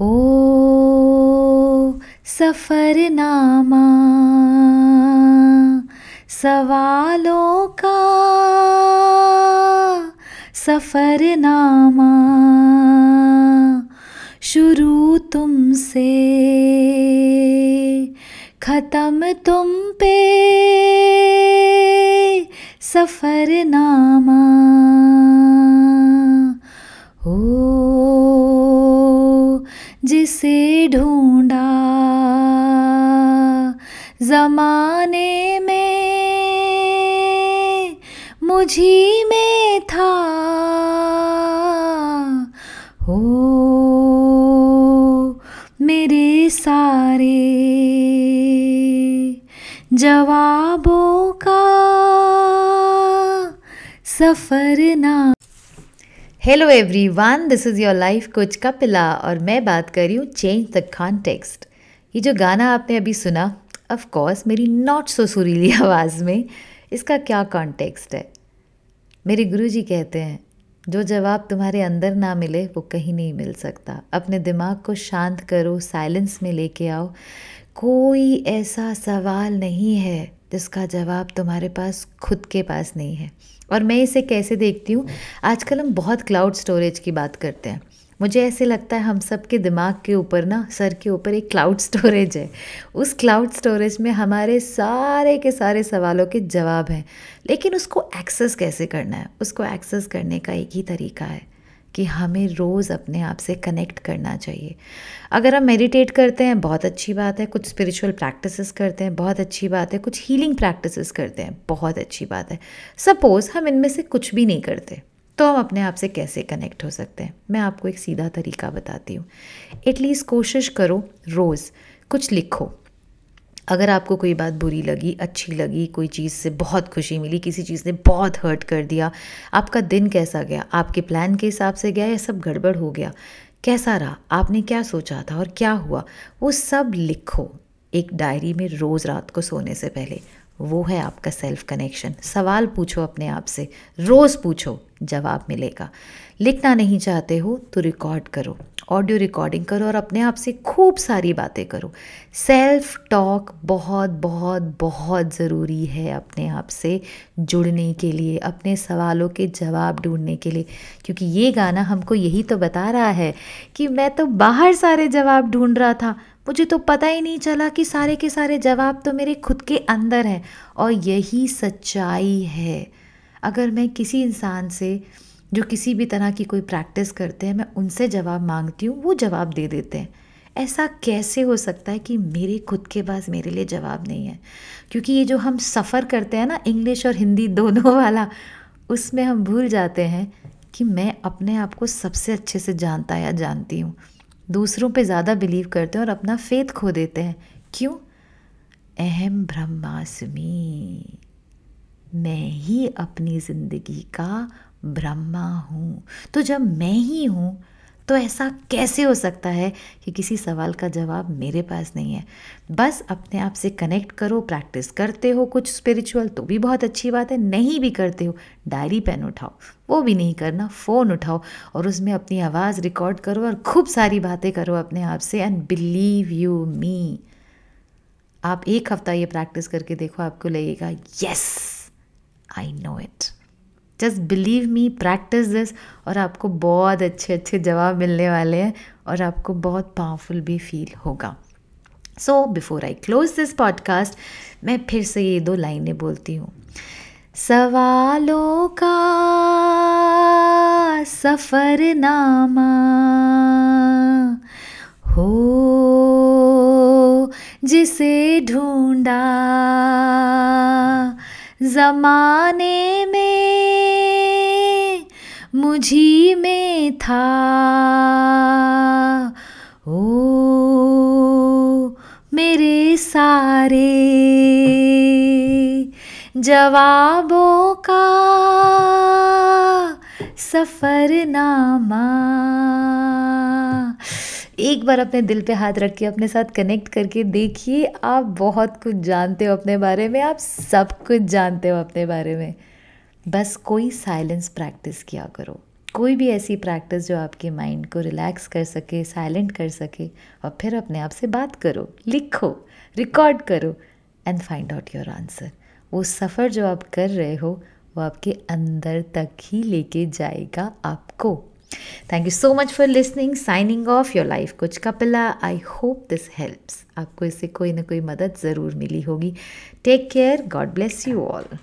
ओ सफ़रनामा सवालों का सफ़रनामा शुरू तुमसे ख़त्म तुम पे सफ़रनामा। हो जिसे ढूंढा। ज़माने में मुझी में था। हो मेरे सारे जवाबों का सफ़रना hello everyone this is your life coach Kapila और मैं बात कर रही हूँ चेंज द कॉन्टेक्स्ट ये जो गाना आपने अभी सुना ऑफ़ कोर्स मेरी नॉट सो सुरीली आवाज़ में, इसका क्या कॉन्टेक्स्ट है? मेरे गुरुजी कहते हैं, जो जवाब तुम्हारे अंदर ना मिले, वो कहीं नहीं मिल सकता। अपने दिमाग को शांत करो साइलेंस में लेके आओ। कोई ऐसा सवाल नहीं है। जिसका जवाब तुम्हारे पास खुद के पास नहीं है। और मैं इसे कैसे देखती हूँ? आजकल हम बहुत क्लाउड स्टोरेज की बात करते हैं। मुझे ऐसे लगता है हम सब के दिमाग के ऊपर ना, सर के ऊपर एक क्लाउड स्टोरेज है। उस क्लाउड स्टोरेज में हमारे सारे के सारे सवालों के जवाब हैं। लेकिन उसको एक्सेस कैसे करना है? उसको एक्सेस करने का एक ही तरीका है। कि हमें रोज़ अपने आप से कनेक्ट करना चाहिए। अगर हम मेडिटेट करते हैं, बहुत अच्छी बात है। कुछ स्पिरिचुअल प्रैक्टिसेस करते हैं, बहुत अच्छी बात है। कुछ हीलिंग प्रैक्टिसेस करते हैं, बहुत अच्छी बात है। सपोज़ हम इनमें से कुछ भी नहीं करते तो हम अपने आप से कैसे कनेक्ट हो सकते हैं? मैं आपको एक सीधा तरीका बताती हूँ। एटलीस्ट कोशिश करो रोज़ कुछ लिखो। अगर आपको कोई बात बुरी लगी, अच्छी लगी, कोई चीज़ से बहुत खुशी मिली, किसी चीज़ ने बहुत हर्ट कर दिया, आपका दिन कैसा गया? आपके प्लान के हिसाब से गया या सब गड़बड़ हो गया? कैसा रहा? आपने क्या सोचा था और क्या हुआ? वो सब लिखो। एक डायरी में रोज़ रात को सोने से पहले। वो है आपका सेल्फ कनेक्शन सवाल पूछो अपने आप से। रोज़ पूछो, जवाब मिलेगा। लिखना नहीं चाहते हो तो रिकॉर्ड करो। ऑडियो रिकॉर्डिंग करो और अपने आप से खूब सारी बातें करो। सेल्फ टॉक बहुत बहुत बहुत ज़रूरी है अपने आप से जुड़ने के लिए, अपने सवालों के जवाब ढूँढने के लिए। क्योंकि ये गाना हमको यही तो बता रहा है कि मैं तो बाहर सारे जवाब ढूंढ रहा था। मुझे तो पता ही नहीं चला कि सारे के सारे जवाब तो मेरे खुद के अंदर हैं। और यही सच्चाई है। अगर मैं किसी इंसान से जो किसी भी तरह की कोई प्रैक्टिस करते हैं, मैं उनसे जवाब मांगती हूँ, वो जवाब दे देते हैं। ऐसा कैसे हो सकता है कि मेरे खुद के पास मेरे लिए जवाब नहीं है? क्योंकि ये जो हम सफ़र करते हैं ना, इंग्लिश और हिंदी दोनों वाला, उसमें हम भूल जाते हैं कि मैं अपने आप को सबसे अच्छे से जानता या जानती हूँ। दूसरों पे ज़्यादा बिलीव करते हैं और अपना फेथ खो देते हैं। क्यों? अहम ब्रह्मास्मि, मैं ही अपनी ज़िंदगी का ब्रह्मा हूँ। तो जब मैं ही हूँ तो ऐसा कैसे हो सकता है कि किसी सवाल का जवाब मेरे पास नहीं है? बस अपने आप से कनेक्ट करो प्रैक्टिस करते हो कुछ स्पिरिचुअल तो भी बहुत अच्छी बात है, नहीं भी करते हो डायरी पेन उठाओ। वो भी नहीं करना फ़ोन उठाओ और उसमें अपनी आवाज़ रिकॉर्ड करो और खूब सारी बातें करो अपने आप से एंड बिलीव यू मी आप एक हफ़्ता ये प्रैक्टिस करके देखो, आपको लगेगा yes I know it just believe me practice this और आपको बहुत अच्छे अच्छे जवाब मिलने वाले हैं और आपको बहुत पावरफुल भी फील होगा। So before I close this podcast मैं फिर से ये दो लाइनें बोलती हूँ। सवालों का सफ़रनामा हो, जिसे ढूंढा ज़माने में मुझी में था। ओ, मेरे सारे जवाबों का सफ़रनामा। एक बार अपने दिल पे हाथ रख के, अपने साथ कनेक्ट करके देखिए, आप बहुत कुछ जानते हो अपने बारे में, आप सब कुछ जानते हो अपने बारे में। बस कोई साइलेंस प्रैक्टिस किया करो। कोई भी ऐसी प्रैक्टिस जो आपके माइंड को रिलैक्स कर सके साइलेंट कर सके, और फिर अपने आप से बात करो, लिखो रिकॉर्ड करो and find out your answer वो सफ़र जो आप कर रहे हो, वो आपके अंदर तक ही लेके जाएगा आपको। Thank you so much for listening signing off your life coach Kapila. I hope this helps आपको इससे कोई ना कोई मदद ज़रूर मिली होगी। Take care God bless you all